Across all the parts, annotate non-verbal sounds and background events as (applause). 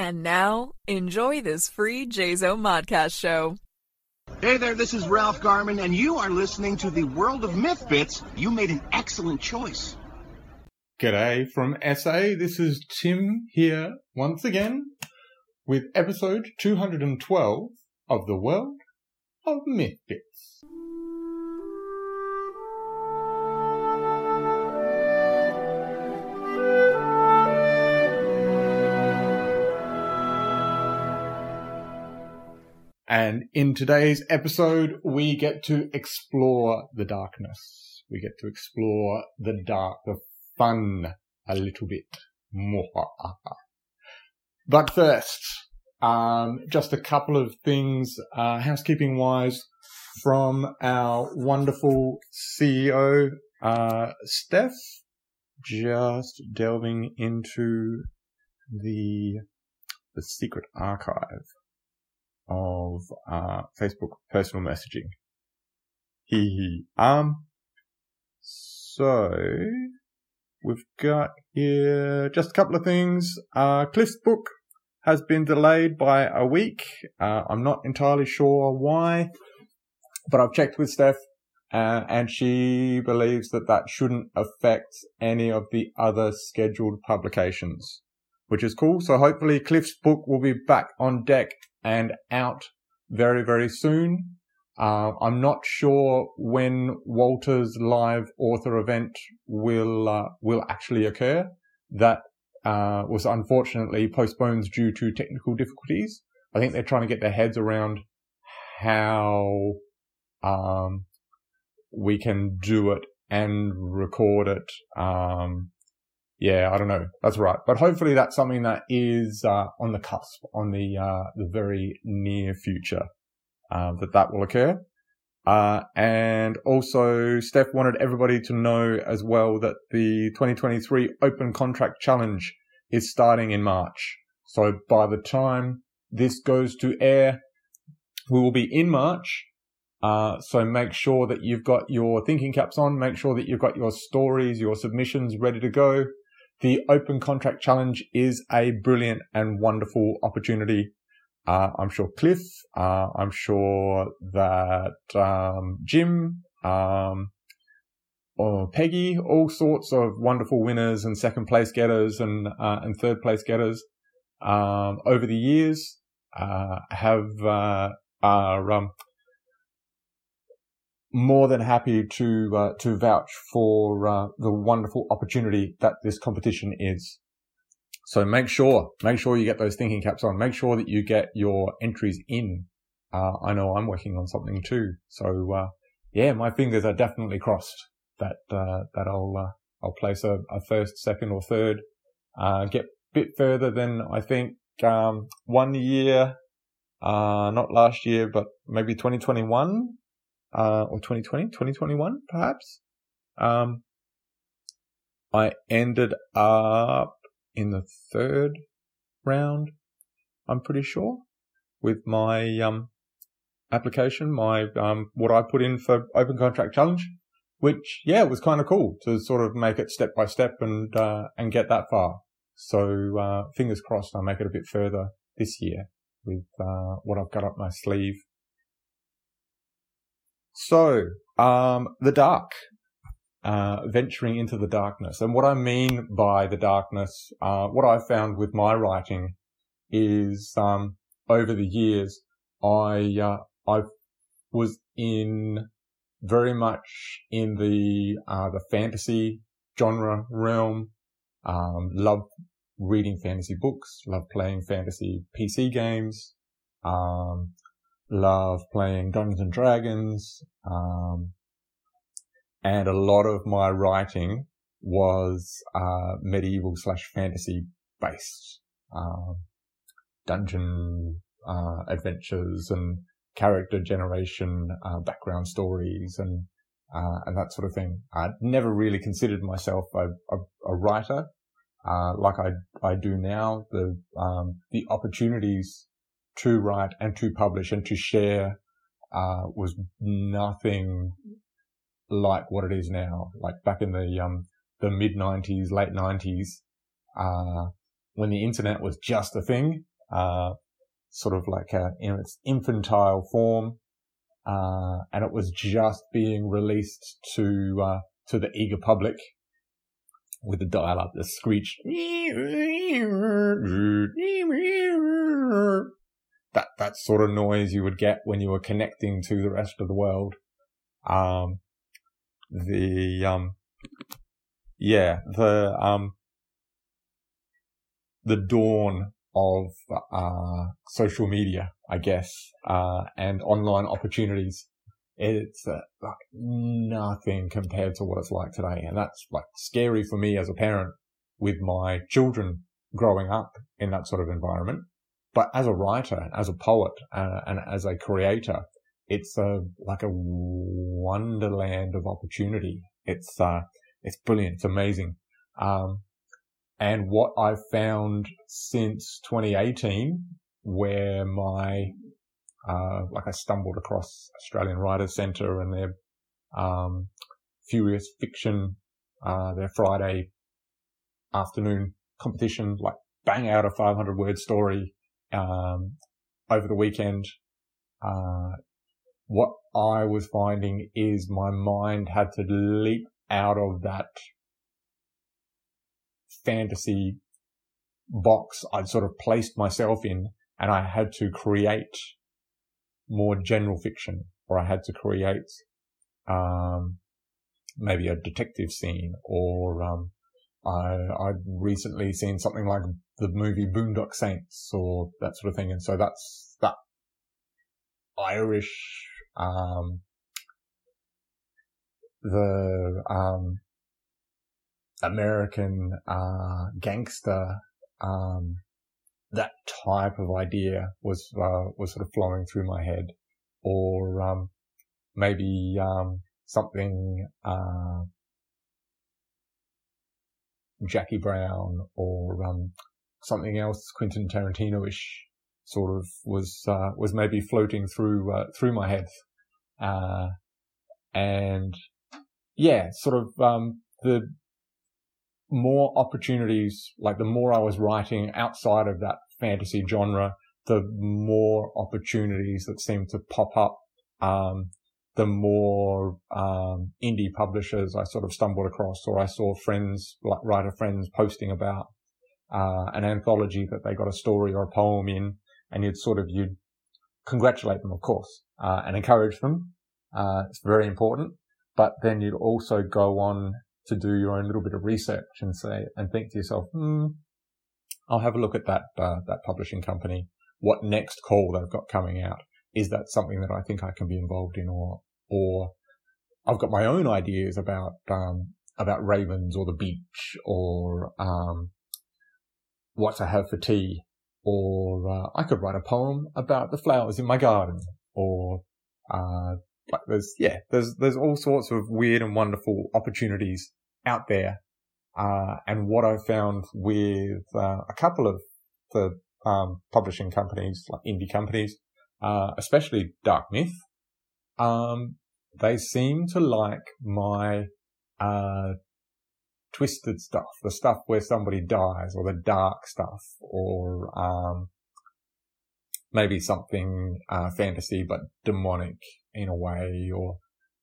And now, enjoy this free JZO Modcast show. Hey there, this is Ralph Garman, and you are listening to the World of Myth Bits. You made an excellent choice. G'day from SA. This is Tim here once again with episode 212 of the World of Myth Bits. And in today's episode, we get to explore the darkness. We get to explore the dark, the fun a little bit more. But first, um, just a couple of things, uh, housekeeping wise from our wonderful CEO, uh, Steph, just delving into the, the secret archive of uh, Facebook personal messaging. He um so we've got here just a couple of things. Uh, Cliff's book has been delayed by a week. Uh, I'm not entirely sure why, but I've checked with Steph, uh, and she believes that that shouldn't affect any of the other scheduled publications, which is cool. So hopefully Cliff's book will be back on deck and out very, very soon. Uh, I'm not sure when Walter's live author event will uh, will actually occur. That uh, was unfortunately postponed due to technical difficulties. I think they're trying to get their heads around how um, we can do it and record it um, yeah, I don't know. That's right. But hopefully that's something that is uh, on the cusp, on the uh, the very near future, uh, that that will occur. Uh, and also, Steph wanted everybody to know as well that the 2023 Open Contract Challenge is starting in March. So by the time this goes to air, we will be in March. Uh, so make sure that you've got your thinking caps on. Make sure that you've got your stories, your submissions ready to go. The Open Contract Challenge is a brilliant and wonderful opportunity. Uh, I'm sure Cliff, uh, I'm sure that um, Jim, um, or Peggy, all sorts of wonderful winners and second place getters and uh, and third place getters um, over the years uh, have uh, are um, more than happy to uh, to vouch for uh, the wonderful opportunity that this competition is. So make sure make sure you get those thinking caps on. Make sure that you get your entries in. Uh, I know I'm working on something too. So uh, yeah, my fingers are definitely crossed that uh, that I'll uh, I'll place a, a, first, second, or third. get a bit further than I think um, one year, not last year, but maybe 2021 uh, or 2020, 2021, perhaps. Um, I ended up in the third round, I'm pretty sure, with my, um, application, my, um, what I put in for open contract challenge, which, yeah, was kind of cool to sort of make it step by step and, uh, and get that far. So, uh, fingers crossed I'll make it a bit further this year with, uh, what I've got up my sleeve so, um, the dark, uh, venturing into the darkness. And what I mean by the darkness, uh, what I've found with my writing is, um, over the years, I, uh, I was in very much in the, uh, the fantasy genre realm, um, love reading fantasy books, love playing fantasy PC games, um, love playing Dungeons and Dragons, um, and a lot of my writing was uh, medieval slash fantasy based um, dungeon uh, adventures and character generation, uh, background stories, and uh, and that sort of thing. I'd never really considered myself a, a, a writer. Uh, like I, I do now, the, um, the opportunities to write and to publish and to share uh, was nothing like what it is now. Like back in the um, the mid '90s, late '90s, uh, when the internet was just a thing, uh, sort of like a, in its infantile form. Uh, and it was just being released to, uh, to the eager public with the dial up, the screech. That, that sort of noise you would get when you were connecting to the rest of the world. Um, the, um, yeah, the, um, the dawn of, uh, social media, I guess, uh, and online opportunities. It's uh, like nothing compared to what it's like today. And that's like scary for me as a parent with my children growing up in that sort of environment. But as a writer, as a poet, uh, and as a creator, it's a, like a wonderland of opportunity. It's, uh, it's brilliant. It's amazing. Um, and what I've found since 2018, where my, uh, like I stumbled across Australian Writers Centre and their, um, Furious Fiction, uh, their Friday afternoon competition, like bang out a 500 word story, um, over the weekend. Uh, what I was finding is my mind had to leap out of that fantasy box I'd sort of placed myself in and I had to create more general fiction or I had to create, um, maybe a detective scene or, um, I, I'd recently seen something like the movie Boondock Saints or that sort of thing. And so that's that Irish, um, the, um, American, uh, gangster, um, that type of idea was, uh, was sort of flowing through my head or, um, maybe, um, something, uh, Jackie Brown or, um, something else Quentin Tarantino-ish sort of was, uh, was maybe floating through, uh, through my head. Uh, and yeah, sort of, um, the, more opportunities, like the more I was writing outside of that fantasy genre, the more opportunities that seemed to pop up. Um, the more um, indie publishers I sort of stumbled across, or I saw friends, writer friends, posting about uh, an anthology that they got a story or a poem in, and you'd sort of you'd congratulate them, of course, uh, and encourage them. Uh, it's very important, but then you'd also go on to do your own little bit of research and say and think to yourself, hmm, I'll have a look at that uh, that publishing company. What next call they've got coming out? Is that something that I think I can be involved in, or or I've got my own ideas about um, about ravens or the beach or um, what to have for tea, or uh, I could write a poem about the flowers in my garden, or uh, like there's yeah, there's there's all sorts of weird and wonderful opportunities out there. Uh, and what I found with uh, a couple of the um, publishing companies, like indie companies, uh, especially Dark Myth, um, they seem to like my uh, twisted stuff, the stuff where somebody dies, or the dark stuff, or um, maybe something uh, fantasy but demonic in a way, or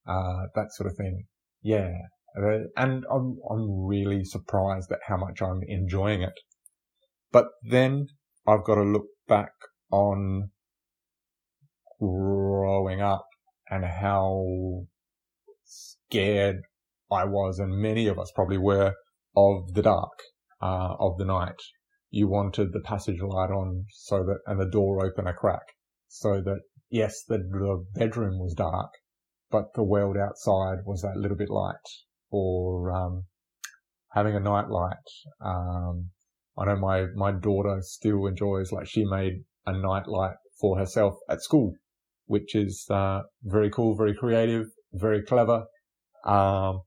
uh, that sort of thing. Yeah, and I'm, I'm really surprised at how much I'm enjoying it. But then I've got to look back on growing up and how scared I was and many of us probably were of the dark, uh, of the night. You wanted the passage light on so that, and the door open a crack so that yes, the, the bedroom was dark, but the world outside was that little bit light or um, having a night light. Um, I know my, my daughter still enjoys, like she made a night light for herself at school, which is, uh, very cool, very creative, very clever. Um,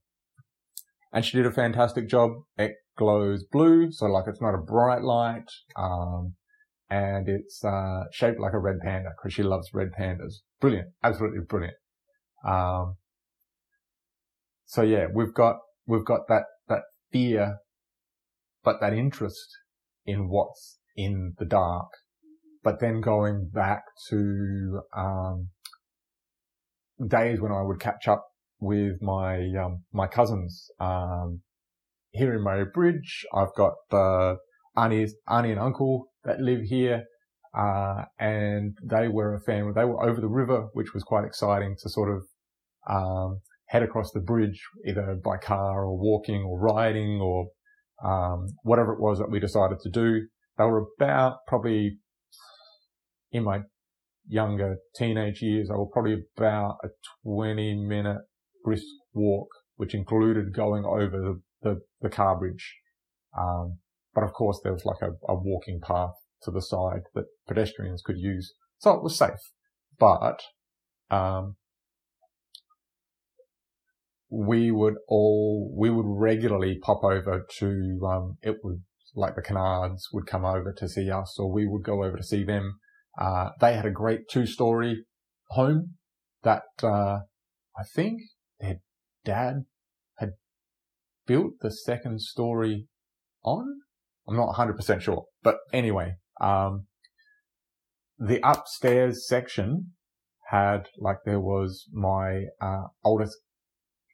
and she did a fantastic job. It glows blue, so like it's not a bright light. Um, and it's, uh, shaped like a red panda because she loves red pandas. Brilliant. Absolutely brilliant. Um, so yeah, we've got, we've got that, that fear, but that interest in what's in the dark but then going back to, um, days when I would catch up with my, um, my cousins, um, here in Murray Bridge. I've got, uh, auntie, auntie and uncle that live here. Uh, and they were a family. They were over the river, which was quite exciting to sort of, um, head across the bridge either by car or walking or riding or, um, whatever it was that we decided to do. They were about probably in my younger teenage years, I were probably about a 20 minute brisk walk, which included going over the, the, the car bridge. Um, but of course there was like a, a walking path to the side that pedestrians could use. So it was safe, but, um, we would all, we would regularly pop over to, um, it would, like the Canards would come over to see us or we would go over to see them. Uh, they had a great two story home that, uh, I think their dad had built the second story on. I'm not 100% sure, but anyway, um, the upstairs section had like there was my, uh, oldest,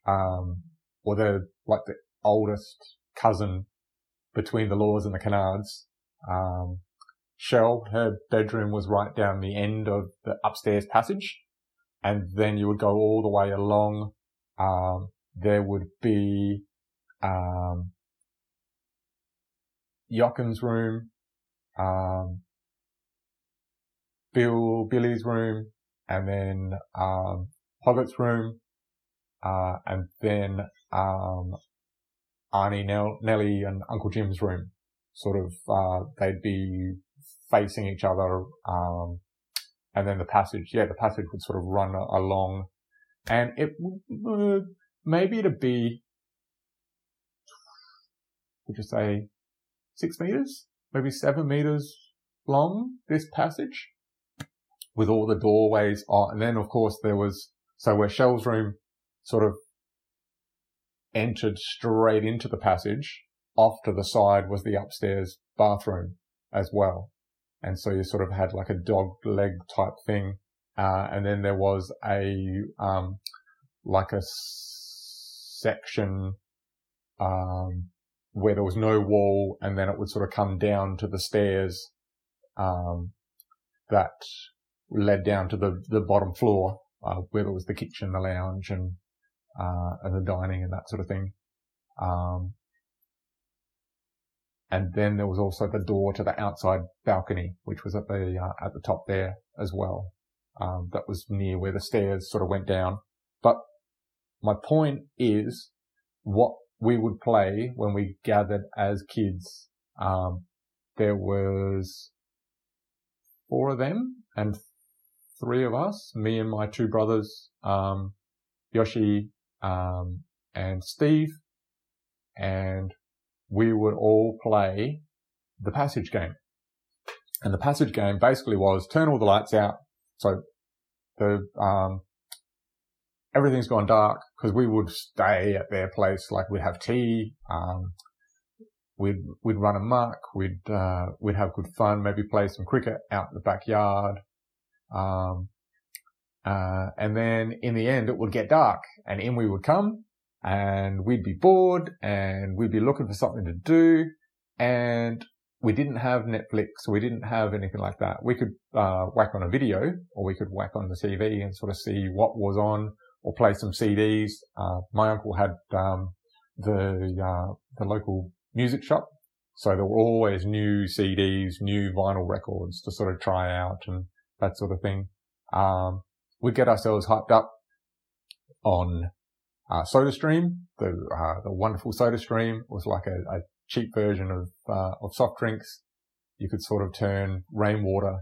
um, or the, like the oldest cousin between the Laws and the Canards. Um, Shell, her bedroom was right down the end of the upstairs passage. And then you would go all the way along. Um, there would be, um, room, um, Bill, Billy's room, and then, um, Hoggett's room, uh, and then, um, Arnie, Nell, Nellie and Uncle Jim's room. Sort of, uh, they'd be facing each other, um, and then the passage, yeah, the passage would sort of run along and it would, maybe it'd be, would you say six meters, maybe seven meters long, this passage with all the doorways on. And then of course there was, so where Shell's room sort of entered straight into the passage, off to the side was the upstairs bathroom as well. And so you sort of had like a dog leg type thing. Uh, and then there was a, um, like a section, um, where there was no wall and then it would sort of come down to the stairs, um, that led down to the, the bottom floor, uh, where there was the kitchen, the lounge and, uh, and the dining and that sort of thing. Um, and then there was also the door to the outside balcony, which was at the, uh, at the top there as well. Um, that was near where the stairs sort of went down. But my point is what we would play when we gathered as kids. Um, there was four of them and three of us, me and my two brothers, um, Yoshi, um, and Steve. And we would all play the passage game. And the passage game basically was turn all the lights out. So the, um, everything's gone dark because we would stay at their place. Like we'd have tea. Um, we'd, we'd run amok. We'd, uh, we'd have good fun, maybe play some cricket out in the backyard. Um, uh, and then in the end it would get dark and in we would come and we'd be bored and we'd be looking for something to do and we didn't have Netflix, we didn't have anything like that. We could uh, whack on a video or we could whack on the TV and sort of see what was on or play some CDs. Uh, my uncle had um, the uh, the local music shop, so there were always new CDs, new vinyl records to sort of try out and that sort of thing. Um, we'd get ourselves hyped up on uh, SodaStream, the uh, the wonderful SodaStream was like a, a cheap version of uh, of soft drinks. You could sort of turn rainwater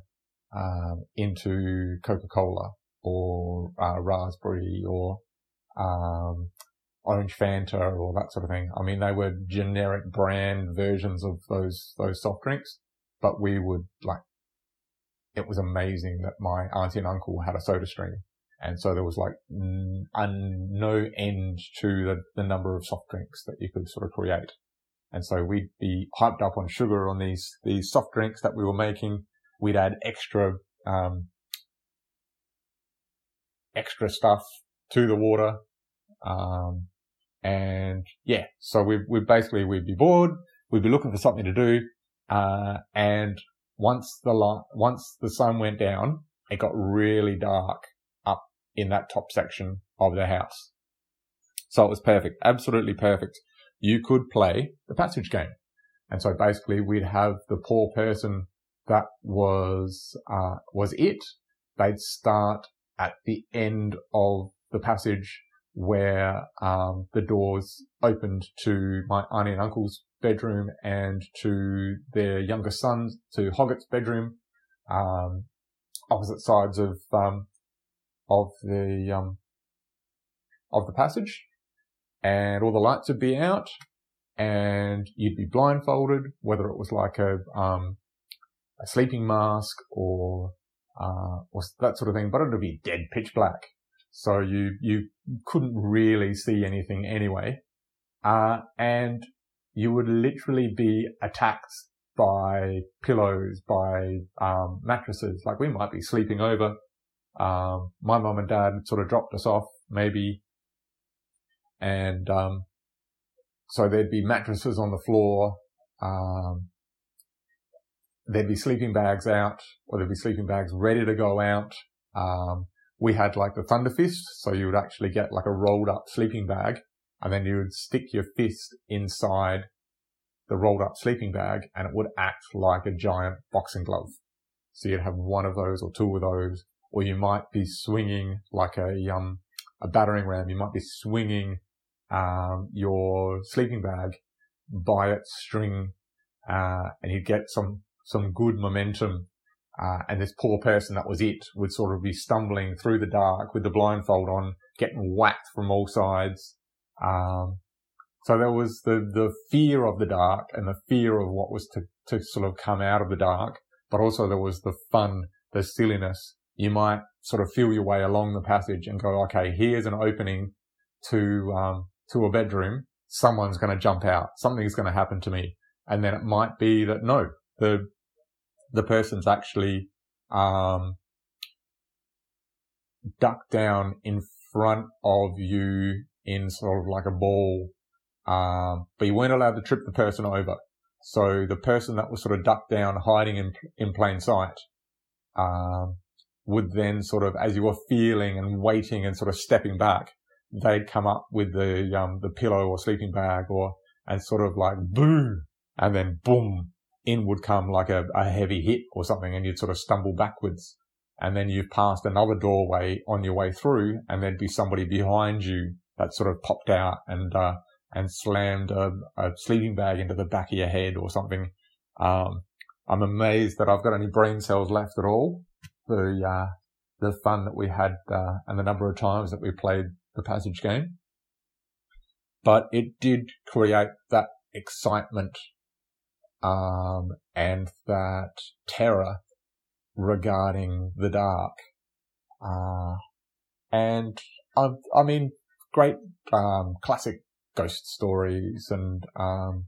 um, into Coca Cola or uh, raspberry or um, orange Fanta or that sort of thing. I mean, they were generic brand versions of those those soft drinks, but we would like. It was amazing that my auntie and uncle had a SodaStream and so there was like n- no end to the, the number of soft drinks that you could sort of create. And so we'd be hyped up on sugar on these, these soft drinks that we were making. we'd add extra, um, extra stuff to the water. Um, and yeah, so we, we basically, we'd be bored. We'd be looking for something to do. Uh, and once the light, once the sun went down, it got really dark in that top section of the house. So it was perfect, absolutely perfect. You could play the passage game. And so basically we'd have the poor person that was, uh, was it. They'd start at the end of the passage where, um, the doors opened to my auntie and uncle's bedroom and to their younger son, to Hoggett's bedroom, um, opposite sides of, um, of the, um, of the passage and all the lights would be out and you'd be blindfolded, whether it was like a, um, a sleeping mask or, uh, or that sort of thing, but it would be dead pitch black. So you, you couldn't really see anything anyway. Uh, and you would literally be attacked by pillows, by, um, mattresses. Like we might be sleeping over. Um, my mum and dad sort of dropped us off maybe and, um, so there'd be mattresses on the floor. Um, there'd be sleeping bags out or there'd be sleeping bags ready to go out. Um, we had like the thunder fist. So you would actually get like a rolled up sleeping bag and then you would stick your fist inside the rolled up sleeping bag and it would act like a giant boxing glove. So you'd have one of those or two of those, or you might be swinging like a, um, a battering ram. You might be swinging um, your sleeping bag by its string, uh, and you'd get some, some good momentum. Uh, and this poor person that was it would sort of be stumbling through the dark with the blindfold on, getting whacked from all sides. Um, so there was the, the fear of the dark and the fear of what was to, to sort of come out of the dark, but also there was the fun, the silliness. You might sort of feel your way along the passage and go, okay, here's an opening to, um, to a bedroom, someone's going to jump out. Something's going to happen to me. And then it might be that no, the, the person's actually, um, ducked down in front of you in sort of like a ball. Um, but you weren't allowed to trip the person over. So the person that was sort of ducked down, hiding in, in plain sight, um, would then sort of, as you were feeling and waiting and sort of stepping back, they'd come up with the, um, the pillow or sleeping bag or, and sort of like boom, and then boom, in would come like a, a heavy hit or something and you'd sort of stumble backwards. And then you've passed another doorway on your way through and there'd be somebody behind you that sort of popped out and, uh, and slammed a, a sleeping bag into the back of your head or something. Um, I'm amazed that I've got any brain cells left at all. The, uh, the fun that we had, uh, and the number of times that we played the passage game. But it did create that excitement, um, and that terror regarding the dark. Uh, and I, I mean, great, um, classic ghost stories and, um,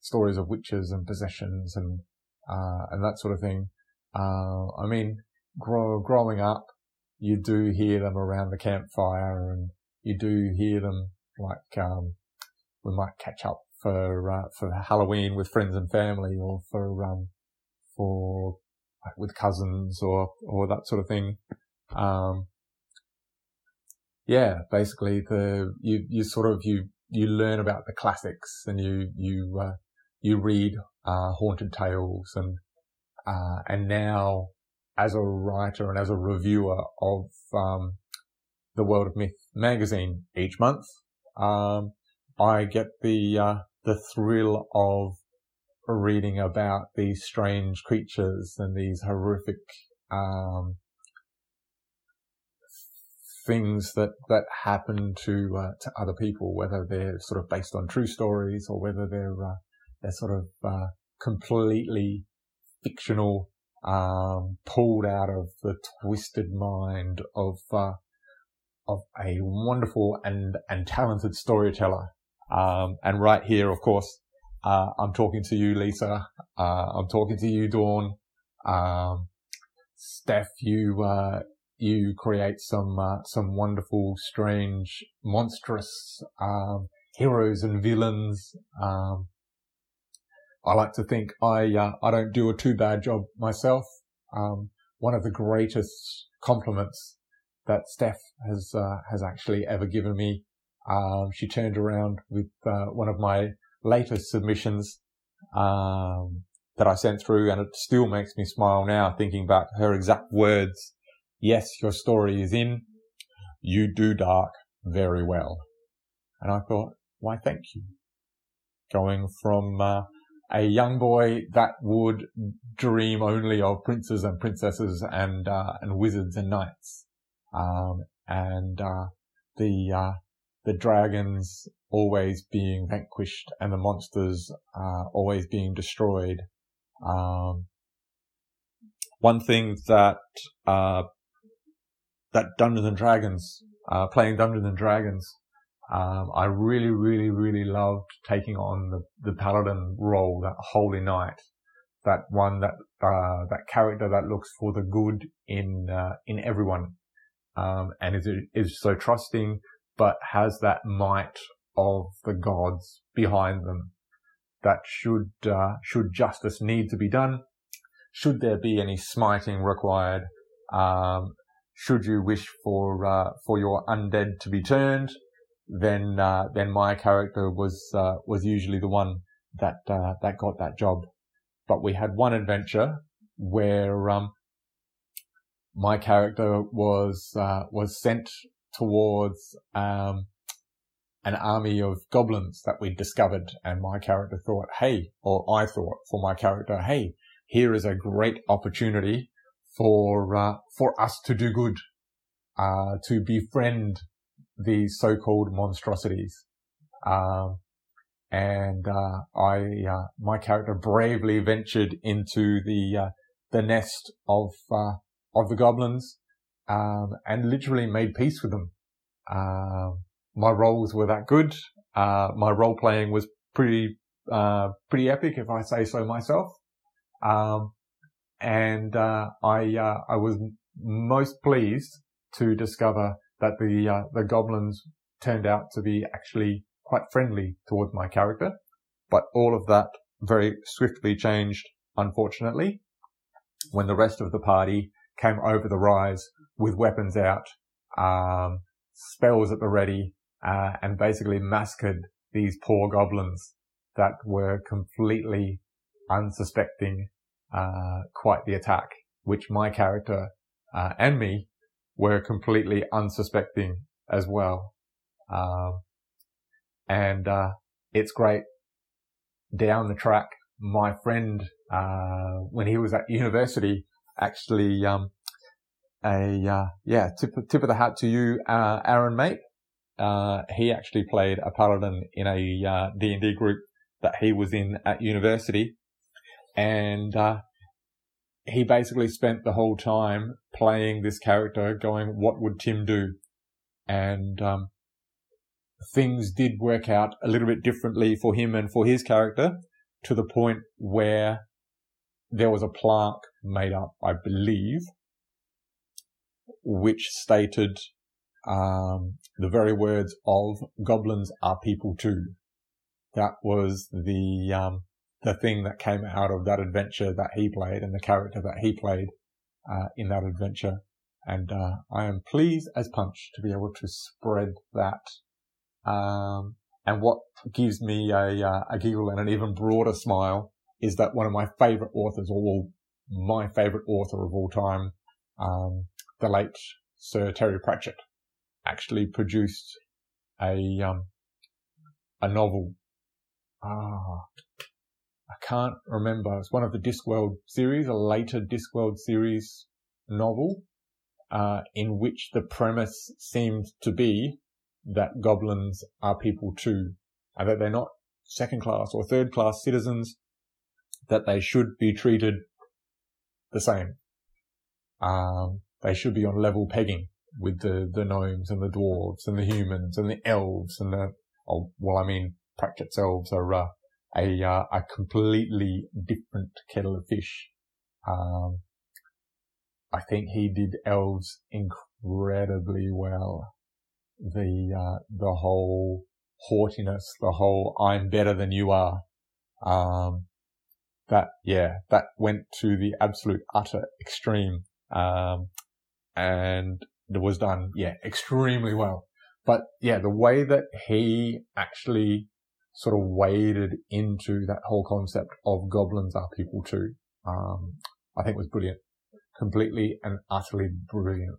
stories of witches and possessions and, uh, and that sort of thing. Uh, I mean, grow, growing up, you do hear them around the campfire and you do hear them like, um, we might catch up for, uh, for Halloween with friends and family or for, um, for like with cousins or, or that sort of thing. Um, yeah, basically the, you, you sort of, you, you learn about the classics and you, you, uh, you read, uh, haunted tales and, uh, and now as a writer and as a reviewer of, um, the World of Myth magazine each month. Um, I get the uh, the thrill of reading about these strange creatures and these horrific um, things that that happen to uh, to other people, whether they're sort of based on true stories or whether they're uh, they're sort of uh, completely fictional, um, pulled out of the twisted mind of uh, of a wonderful and, and talented storyteller. Um, and right here, of course, uh, I'm talking to you, Lisa. Uh, I'm talking to you, Dawn. Um, Steph, you, uh, you create some, uh, some wonderful, strange, monstrous, um, heroes and villains. Um, I like to think I, uh, I don't do a too bad job myself. Um, one of the greatest compliments that Steph has, uh, has actually ever given me. Um, she turned around with, uh, one of my latest submissions, um, that I sent through and it still makes me smile now thinking back her exact words. Yes, your story is in. You do dark very well. And I thought, why thank you. Going from, uh, a young boy that would dream only of princes and princesses and, uh, and wizards and knights. Um, and, uh, the, uh, the dragons always being vanquished and the monsters, uh, always being destroyed um, one thing that uh, that Dungeons and Dragons, uh, playing Dungeons and Dragons, um, I really, really, really loved taking on the, the paladin role, that holy knight, that one that uh, that character that looks for the good in uh, in everyone, um, and is is so trusting, but has that might of the gods behind them that should uh, should justice need to be done, should there be any smiting required, um, should you wish for uh, for your undead to be turned, then uh, then my character was uh, was usually the one that uh, that got that job. But we had one adventure where um, my character was uh, was sent towards um, an army of goblins that we'd discovered. And my character thought, hey, or I thought for my character, hey, here is a great opportunity for, uh, for us to do good, uh, to befriend these so-called monstrosities. Um, and, uh, I, uh, my character bravely ventured into the, uh, the nest of, uh, of the goblins, um, and literally made peace with them. Um, my roles were that good. Uh, my role playing was pretty, uh, pretty epic, if I say so myself. Um, and, uh, I, uh, I was most pleased to discover that the, uh, the goblins turned out to be actually quite friendly towards my character. But all of that very swiftly changed, unfortunately, when the rest of the party came over the rise with weapons out, um, spells at the ready, uh, and basically massacred these poor goblins that were completely unsuspecting uh, quite the attack, which my character uh, and me were completely unsuspecting as well. Um, and uh, it's great down the track. My friend, uh, when he was at university, actually, um, a uh, yeah, tip tip of the hat to you, Aaron, mate uh, he actually played a paladin in a uh, D&D group that he was in at university. And, uh, he basically spent the whole time playing this character going, what would Tim do? And, um, things did work out a little bit differently for him and for his character to the point where there was a plaque made up, I believe, which stated um, the very words of goblins are people too. That was the, um, the thing that came out of that adventure that he played and the character that he played, uh, in that adventure. And, uh, I am pleased as punch to be able to spread that. Um, and what gives me a, uh, a giggle and an even broader smile is that one of my favorite authors, or my favorite author of all time, um, the late Sir Terry Pratchett, actually produced a um, a novel. Ah, I can't remember. It's one of the Discworld series, a later Discworld series novel, uh, in which the premise seems to be that goblins are people too, and that they're not second class or third class citizens, that they should be treated the same. Um, they should be on level pegging with the, the gnomes and the dwarves and the humans and the elves and the, oh, well, I mean, Pratchett's elves are, uh, a, uh, a completely different kettle of fish. Um, I think he did elves incredibly well. The, uh, the whole haughtiness, the whole I'm better than you are. Um, that, yeah, that went to the absolute utter extreme. Um, and it was done, yeah, extremely well. But yeah, the way that he actually sort of waded into that whole concept of goblins are people too, um, I think was brilliant. Completely and utterly brilliant.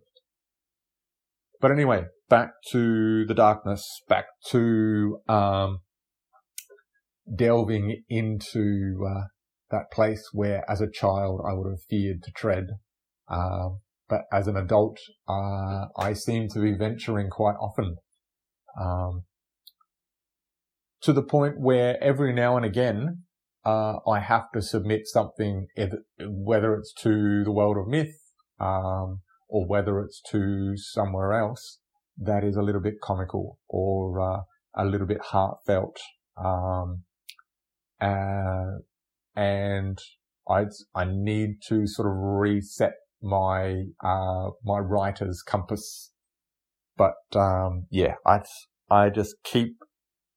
But anyway, back to the darkness, back to, um, delving into, uh, that place where as a child I would have feared to tread. Uh, but as an adult, uh, I seem to be venturing quite often. Um, to the point where every now and again, uh, I have to submit something, whether it's to the world of myth, um, or whether it's to somewhere else that is a little bit comical or uh, a little bit heartfelt. Um, uh, and I I need to sort of reset my uh, my writer's compass. But um, yeah, I I just keep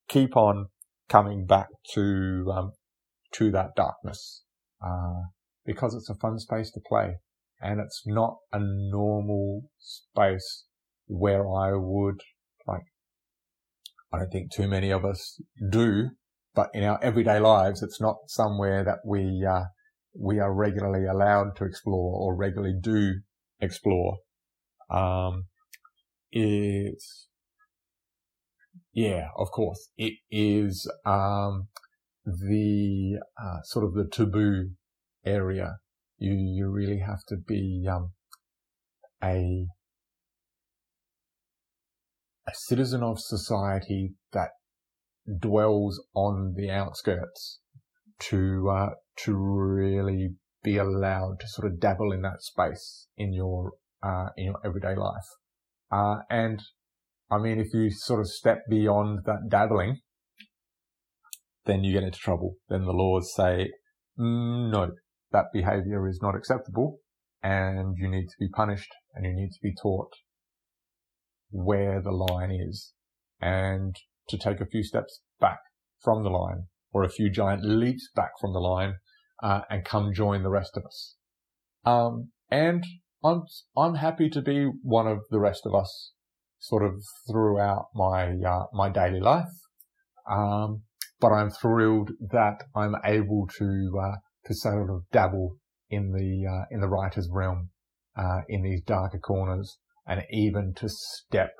keep on coming back to um, to that darkness uh, because it's a fun space to play, and it's not a normal space where I would like. I don't think too many of us do, but in our everyday lives, it's not somewhere that we uh, we are regularly allowed to explore or regularly do explore. Um, it's, yeah, of course, it is, um, the, uh, sort of the taboo area. You, you really have to be, um, a, a citizen of society that dwells on the outskirts to, uh, to really be allowed to sort of dabble in that space in your uh, in your everyday life. Uh, and I mean, if you sort of step beyond that dabbling, then you get into trouble. Then the laws say, mm, no, that behavior is not acceptable and you need to be punished and you need to be taught where the line is and to take a few steps back from the line or a few giant leaps back from the line uh, and come join the rest of us. Um, and I'm I'm happy to be one of the rest of us, sort of throughout my uh, my daily life. Um, but I'm thrilled that I'm able to uh, to sort of dabble in the uh, in the writer's realm, uh, in these darker corners, and even to step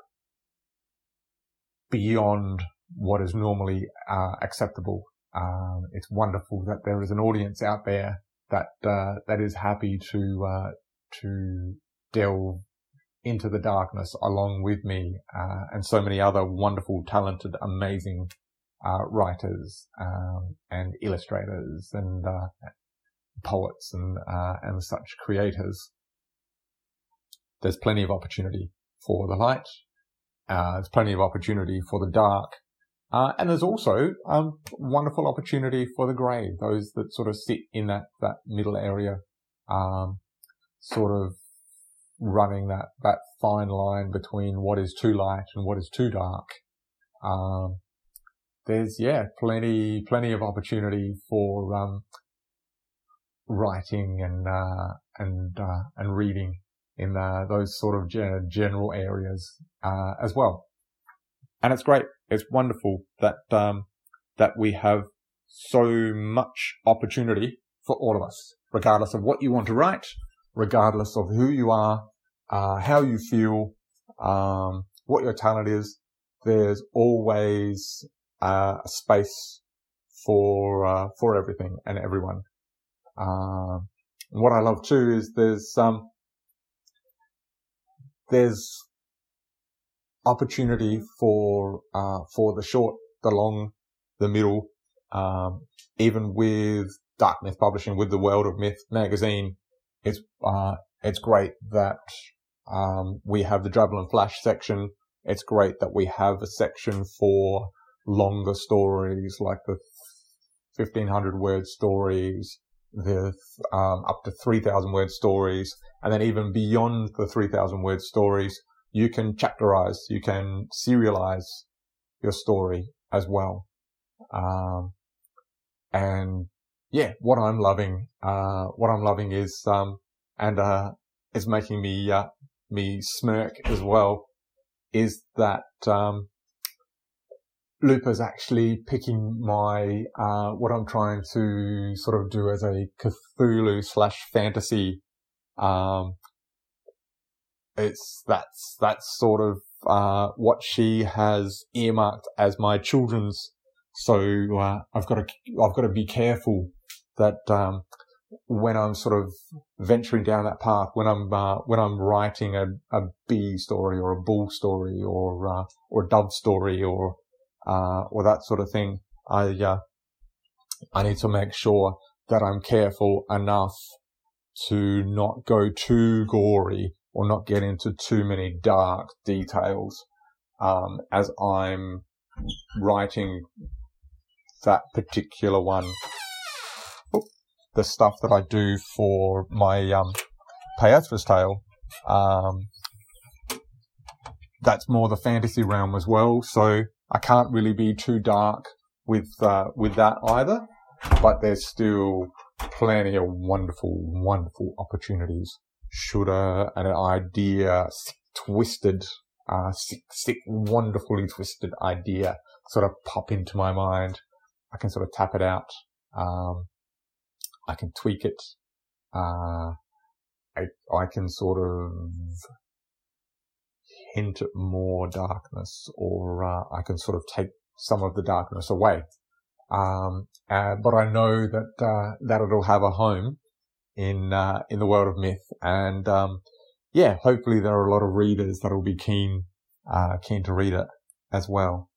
beyond what is normally uh, acceptable um, it's wonderful that there is an audience out there that uh, that is happy to uh, to delve into the darkness along with me uh, and so many other wonderful, talented, amazing uh, writers um, and illustrators and uh, poets and uh, and such creators. There's plenty of opportunity for the light. there's plenty of opportunity for the dark uh, and there's also um, wonderful opportunity for the grey, those that sort of sit in that, that middle area, um, sort of running that, that fine line between what is too light and what is too dark. Um, there's, yeah, plenty, plenty of opportunity for, um, writing and, uh, and, uh, and reading in, uh, those sort of general areas, uh, as well. And it's great it's wonderful that um, that we have so much opportunity for all of us, regardless of what you want to write, regardless of who you are, uh, how you feel, um, what your talent is. There's always uh, a space for uh, for everything and everyone. Um, what I love too is there's um, there's opportunity for uh, for the short, the long, the middle. Um, even with Dark Myth Publishing, with the World of Myth magazine, it's uh, it's great that um, we have the and Flash section. It's great that we have a section for longer stories like the 1500 word stories, the um, up to 3,000 word stories. And then even beyond the 3,000 word stories, you can chapterize, you can serialize your story as well. Um, and yeah, what I'm loving, uh, what I'm loving is, um, and, uh, is making me, uh, me smirk as well is that, um, Looper's actually picking my, uh, what I'm trying to sort of do as a Cthulhu slash fantasy, um, it's, that's, that's sort of, uh, what she has earmarked as my children's. So, uh, I've got to, I've got to be careful that, um, when I'm sort of venturing down that path, when I'm uh, when I'm writing a, a bee story or a bull story or uh, or a dove story or uh, or that sort of thing. I, uh, I need to make sure that I'm careful enough to not go too gory or not get into too many dark details, um, as I'm writing that particular one. The stuff that I do for my, um, Tale, um, that's more the fantasy realm as well. So I can't really be too dark with uh, with that either, but there's still plenty of wonderful, wonderful opportunities. Should a, an idea, twisted, uh, sick, sick, wonderfully twisted idea sort of pop into my mind, I can sort of tap it out. Um, I can tweak it. Uh, I, I can sort of hint at more darkness or uh, I can sort of take some of the darkness away. Um, uh, but I know that, uh, that it'll have a home in, uh, in the world of myth. And, um, yeah, hopefully there are a lot of readers that will be keen, uh, keen to read it as well.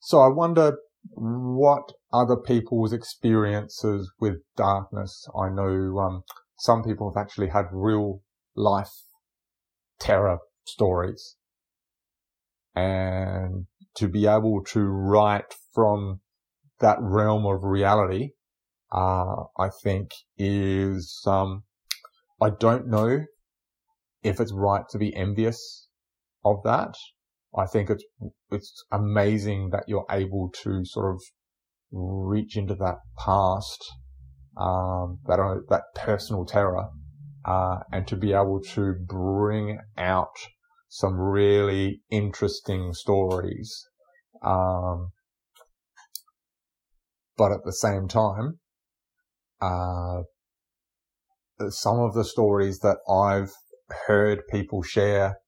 So I wonder what other people's experiences with darkness. I know, um, some people have actually had real life terror stories. And to be able to write from that realm of reality, uh, I think is, um, I don't know if it's right to be envious of that. I think it's, it's amazing that you're able to sort of reach into that past, um, that, that personal terror uh, and to be able to bring out some really interesting stories. Um, but at the same time, uh, some of the stories that I've heard people share,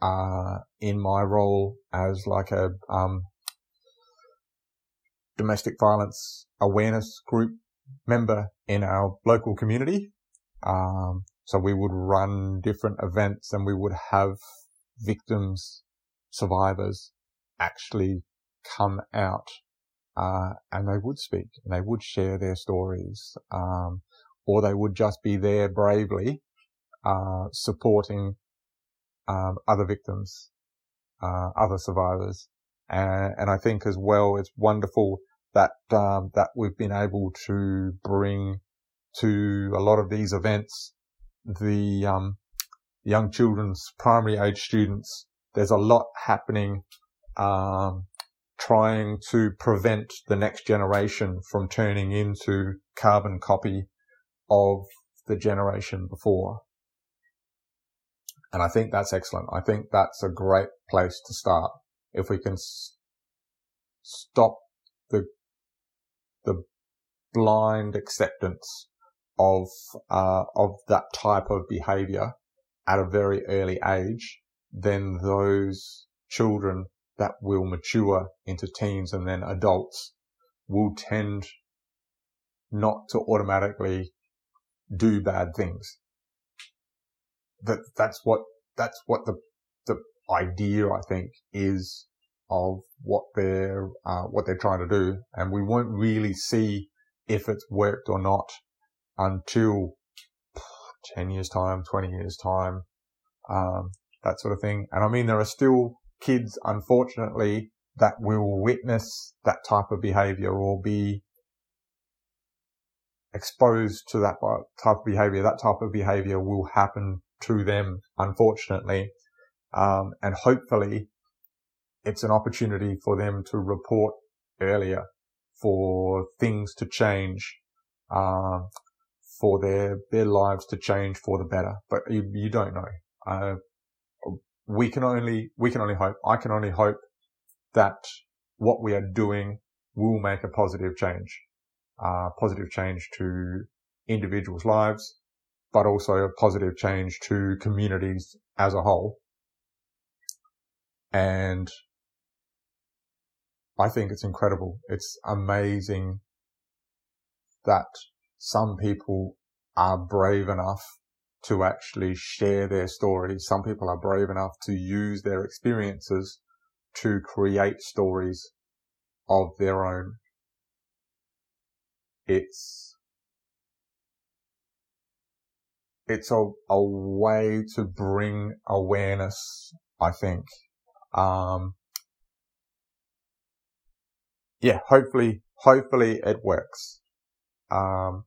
uh, in my role as like a, um, domestic violence awareness group member in our local community. Um, so we would run different events and we would have victims, survivors actually come out, uh, and they would speak and they would share their stories, um, or they would just be there bravely, uh, supporting, um, other victims, uh, other survivors. And, and I think as well, it's wonderful that, um, that we've been able to bring to a lot of these events the um, young children's primary age students, there's a lot happening um, trying to prevent the next generation from turning into carbon copy of the generation before. And I think that's excellent. I think that's a great place to start. If we can s- stop the, the blind acceptance of uh, of that type of behavior at a very early age, then those children that will mature into teens and then adults will tend not to automatically do bad things. That that's what that's what the the idea I think is of what they're uh, what they're trying to do, and we won't really see if it's worked or not until 10 years time, 20 years time, um, that sort of thing. And I mean, there are still kids, unfortunately, that will witness that type of behavior or be exposed to that type of behavior, that type of behavior will happen to them, unfortunately. Um, and hopefully it's an opportunity for them to report earlier, for things to change, um, for their, their lives to change for the better. But you, you don't know. Uh, we can only, we can only hope. I can only hope that what we are doing will make a positive change, uh, positive change to individuals' lives, but also a positive change to communities as a whole. And I think it's incredible. It's amazing that some people are brave enough to actually share their stories. Some people are brave enough to use their experiences to create stories of their own. It's, it's a, a way to bring awareness, I think. Um, yeah, hopefully, hopefully it works. Um,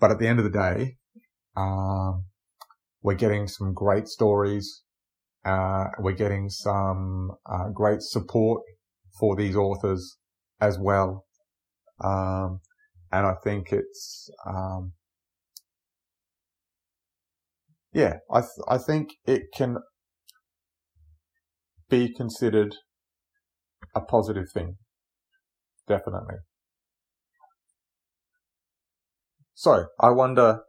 but at the end of the day, um, we're getting some great stories. Uh, we're getting some uh, great support for these authors as well. Um, and I think it's, um, yeah, I, th- I think it can be considered a positive thing. Definitely. So I wonder,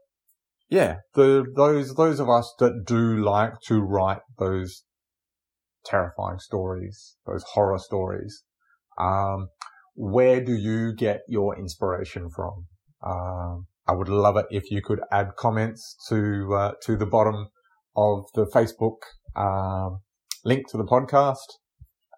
yeah, the, those, those of us that do like to write those terrifying stories, those horror stories, um, where do you get your inspiration from? Um, I would love it if you could add comments to, uh, to the bottom of the Facebook, um, link to the podcast.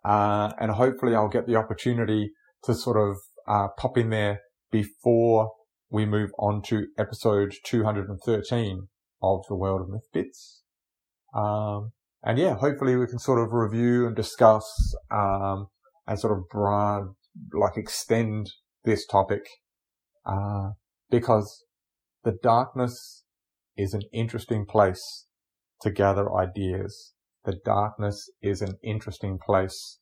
Uh, and hopefully I'll get the opportunity to sort of, uh, pop in there before we move on to episode 213 of the world of myth bits. Um, and yeah, hopefully we can sort of review and discuss, um, and sort of broad, like extend this topic, uh, because the darkness is an interesting place to gather ideas the darkness is an interesting place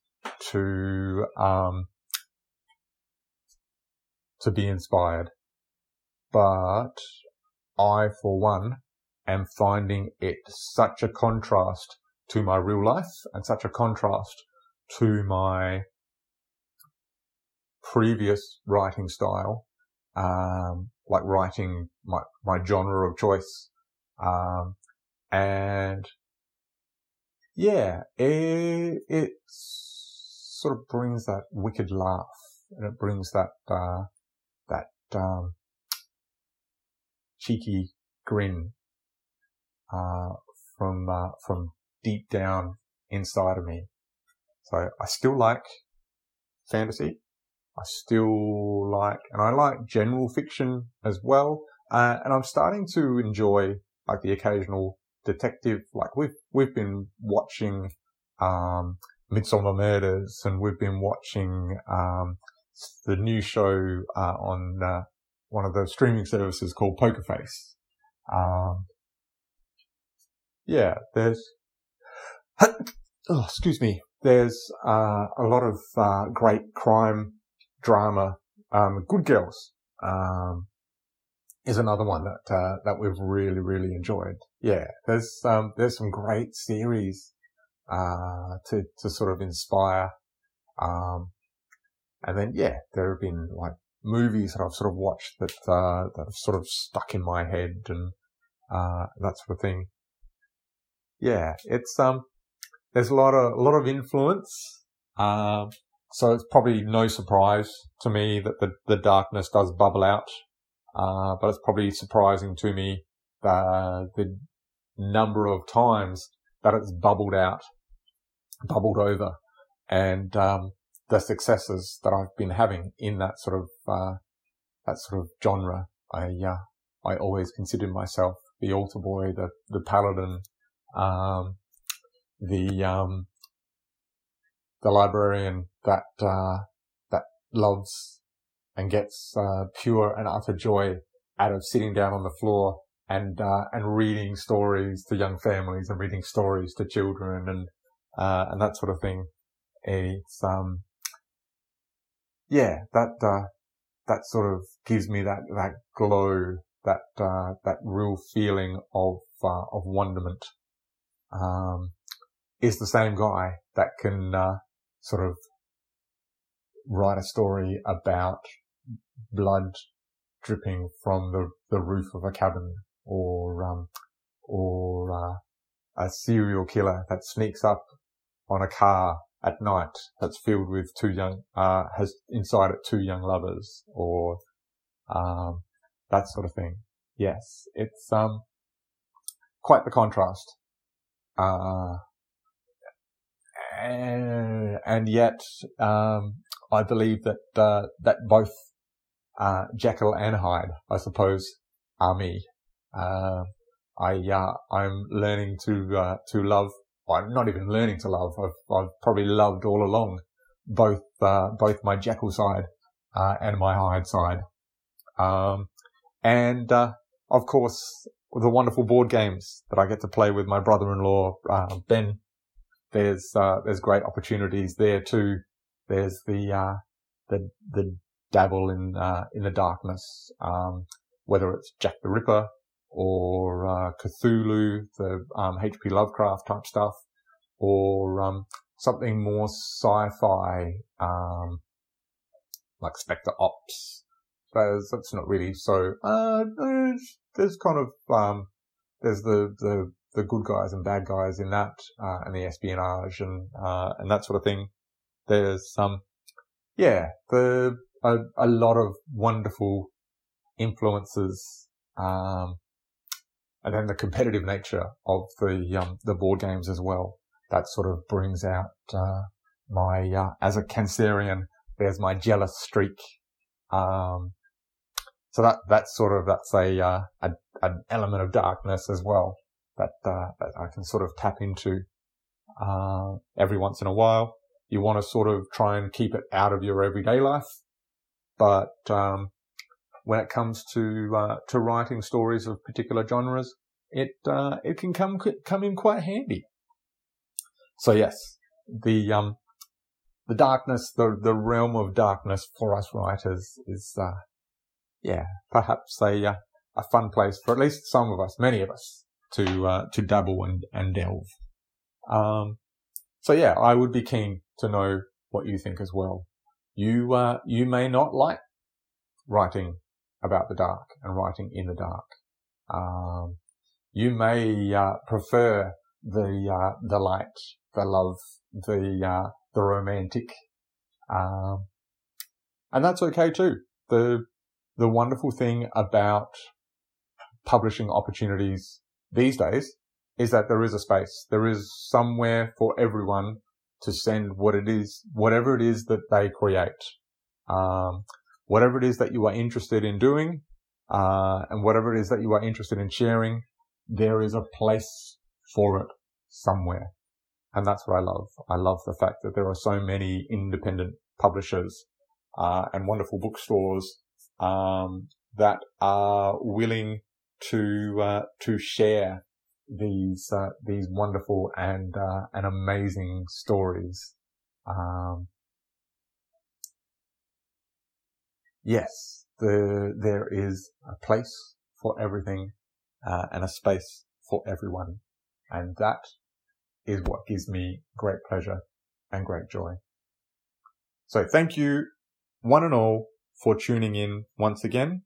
to um, to be inspired. But I, for one, am finding it such a contrast to my real life and such a contrast to my previous writing style, um, like writing my, my genre of choice. Um, and yeah, it, it sort of brings that wicked laugh and it brings that, uh, that, um, cheeky grin, uh, from, uh, from deep down inside of me. So I still like fantasy. I still like, and I like general fiction as well. Uh, and I'm starting to enjoy like the occasional detective, like we've, we've been watching, um, Midsomer Murders and we've been watching, um, the new show, uh, on, uh, one of the streaming services called Poker Face. Um, yeah, there's, (coughs) oh, excuse me. There's, uh, a lot of, uh, great crime drama, um, Good Girls, um, is another one that, uh, that we've really, really enjoyed yeah, there's um, there's some great series uh, to to sort of inspire. Um, and then yeah, there have been like movies that I've sort of watched that uh, that have sort of stuck in my head and uh, that sort of thing. Yeah, it's um, there's a lot of a lot of influence. Um, so it's probably no surprise to me that the the darkness does bubble out. Uh, but it's probably surprising to me uh, the number of times that it's bubbled out, bubbled over, and um, the successes that I've been having in that sort of uh, that sort of genre. I uh, I always considered myself the altar boy, the the paladin, um, the um, the librarian that uh, that loves and gets uh, pure and utter joy out of sitting down on the floor and uh, and reading stories to young families and reading stories to children and uh, and that sort of thing. It's um yeah that uh, that sort of gives me that that glow that uh, that real feeling of of wonderment. Um, is the same guy that can uh, sort of write a story about blood dripping from the, the roof of a cabin or um, or uh, a serial killer that sneaks up on a car at night that's filled with two young uh, has inside it two young lovers or um, that sort of thing. Yes, it's um quite the contrast. Uh, and, yet, um, I believe that, uh, that both, uh, Jekyll and Hyde, I suppose, are me. Uh, I, uh, I'm learning to, uh, to love, well, I'm not even learning to love. I've, I've probably loved all along both, uh, both my Jekyll side, and my Hyde side. Um, and, of course, the wonderful board games that I get to play with my brother-in-law, uh, Ben. There's, uh, there's great opportunities there too. There's the, uh, the, the dabble in, uh, in the darkness, um, whether it's Jack the Ripper or, uh, Cthulhu, the, um, H.P. Lovecraft type stuff, or, um, something more sci-fi, um, like Specter Ops. That's, that's not really so, uh, there's kind of um, there's the the the good guys and bad guys in that, uh, and the espionage and uh, and that sort of thing. There's some, um, yeah, the a, a lot of wonderful influences, um, and then the competitive nature of the um, the board games as well. That sort of brings out uh, my uh, as a Cancerian. There's my jealous streak. Um, so that, that's sort of, that's a, uh, a, an element of darkness as well that, uh, that I can sort of tap into, uh, every once in a while. You want to sort of try and keep it out of your everyday life. But, um, when it comes to, uh, to writing stories of particular genres, it, uh, it can come, come in quite handy. So yes, the, um, the darkness, the, the realm of darkness for us writers is, uh, yeah, perhaps a uh, a fun place for at least some of us, many of us, to uh, to dabble and and delve. Um, so yeah, I would be keen to know what you think as well. You uh, you may not like writing about the dark and writing in the dark. Um, you may uh, prefer the uh, the light, the love, the uh, the romantic, um, and that's okay too. The the wonderful thing about publishing opportunities these days is that there is a space. There is somewhere for everyone to send what it is, whatever it is that they create. Um, whatever it is that you are interested in doing, uh, and whatever it is that you are interested in sharing, there is a place for it somewhere. And that's what I love. I love the fact that there are so many independent publishers, uh, and wonderful bookstores um, that are willing to uh, to share these uh, these wonderful and uh, and amazing stories. Um, yes, the, there is a place for everything uh, and a space for everyone, and that is what gives me great pleasure and great joy. So thank you, one and all, for tuning in once again.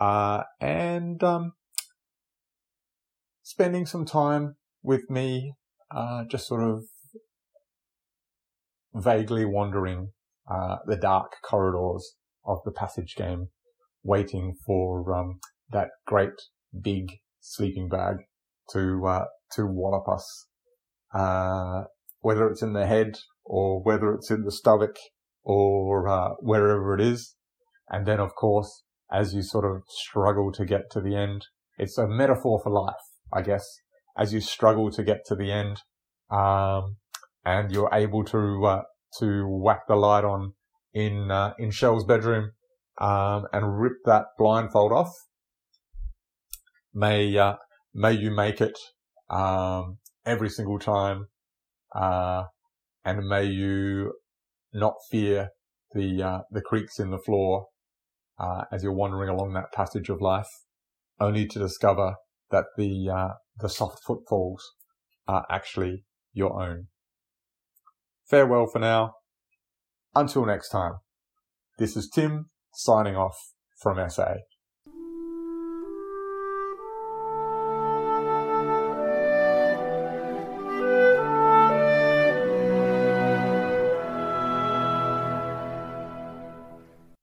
Uh, and, um, spending some time with me, uh, just sort of vaguely wandering, uh, the dark corridors of the passage game, waiting for, um, that great big sleeping bag to, uh, to wallop us, uh, whether it's in the head or whether it's in the stomach or, uh, wherever it is. And then, of course, as you sort of struggle to get to the end, it's a metaphor for life, I guess. As you struggle to get to the end, um, and you're able to, uh, to whack the light on in, uh, in Shell's bedroom, um, and rip that blindfold off. May uh, may you make it um, every single time, uh, and may you not fear the uh, the creaks in the floor uh, as you're wandering along that passage of life, only to discover that the uh, the soft footfalls are actually your own. Farewell for now. Until next time. This is Tim signing off from SA.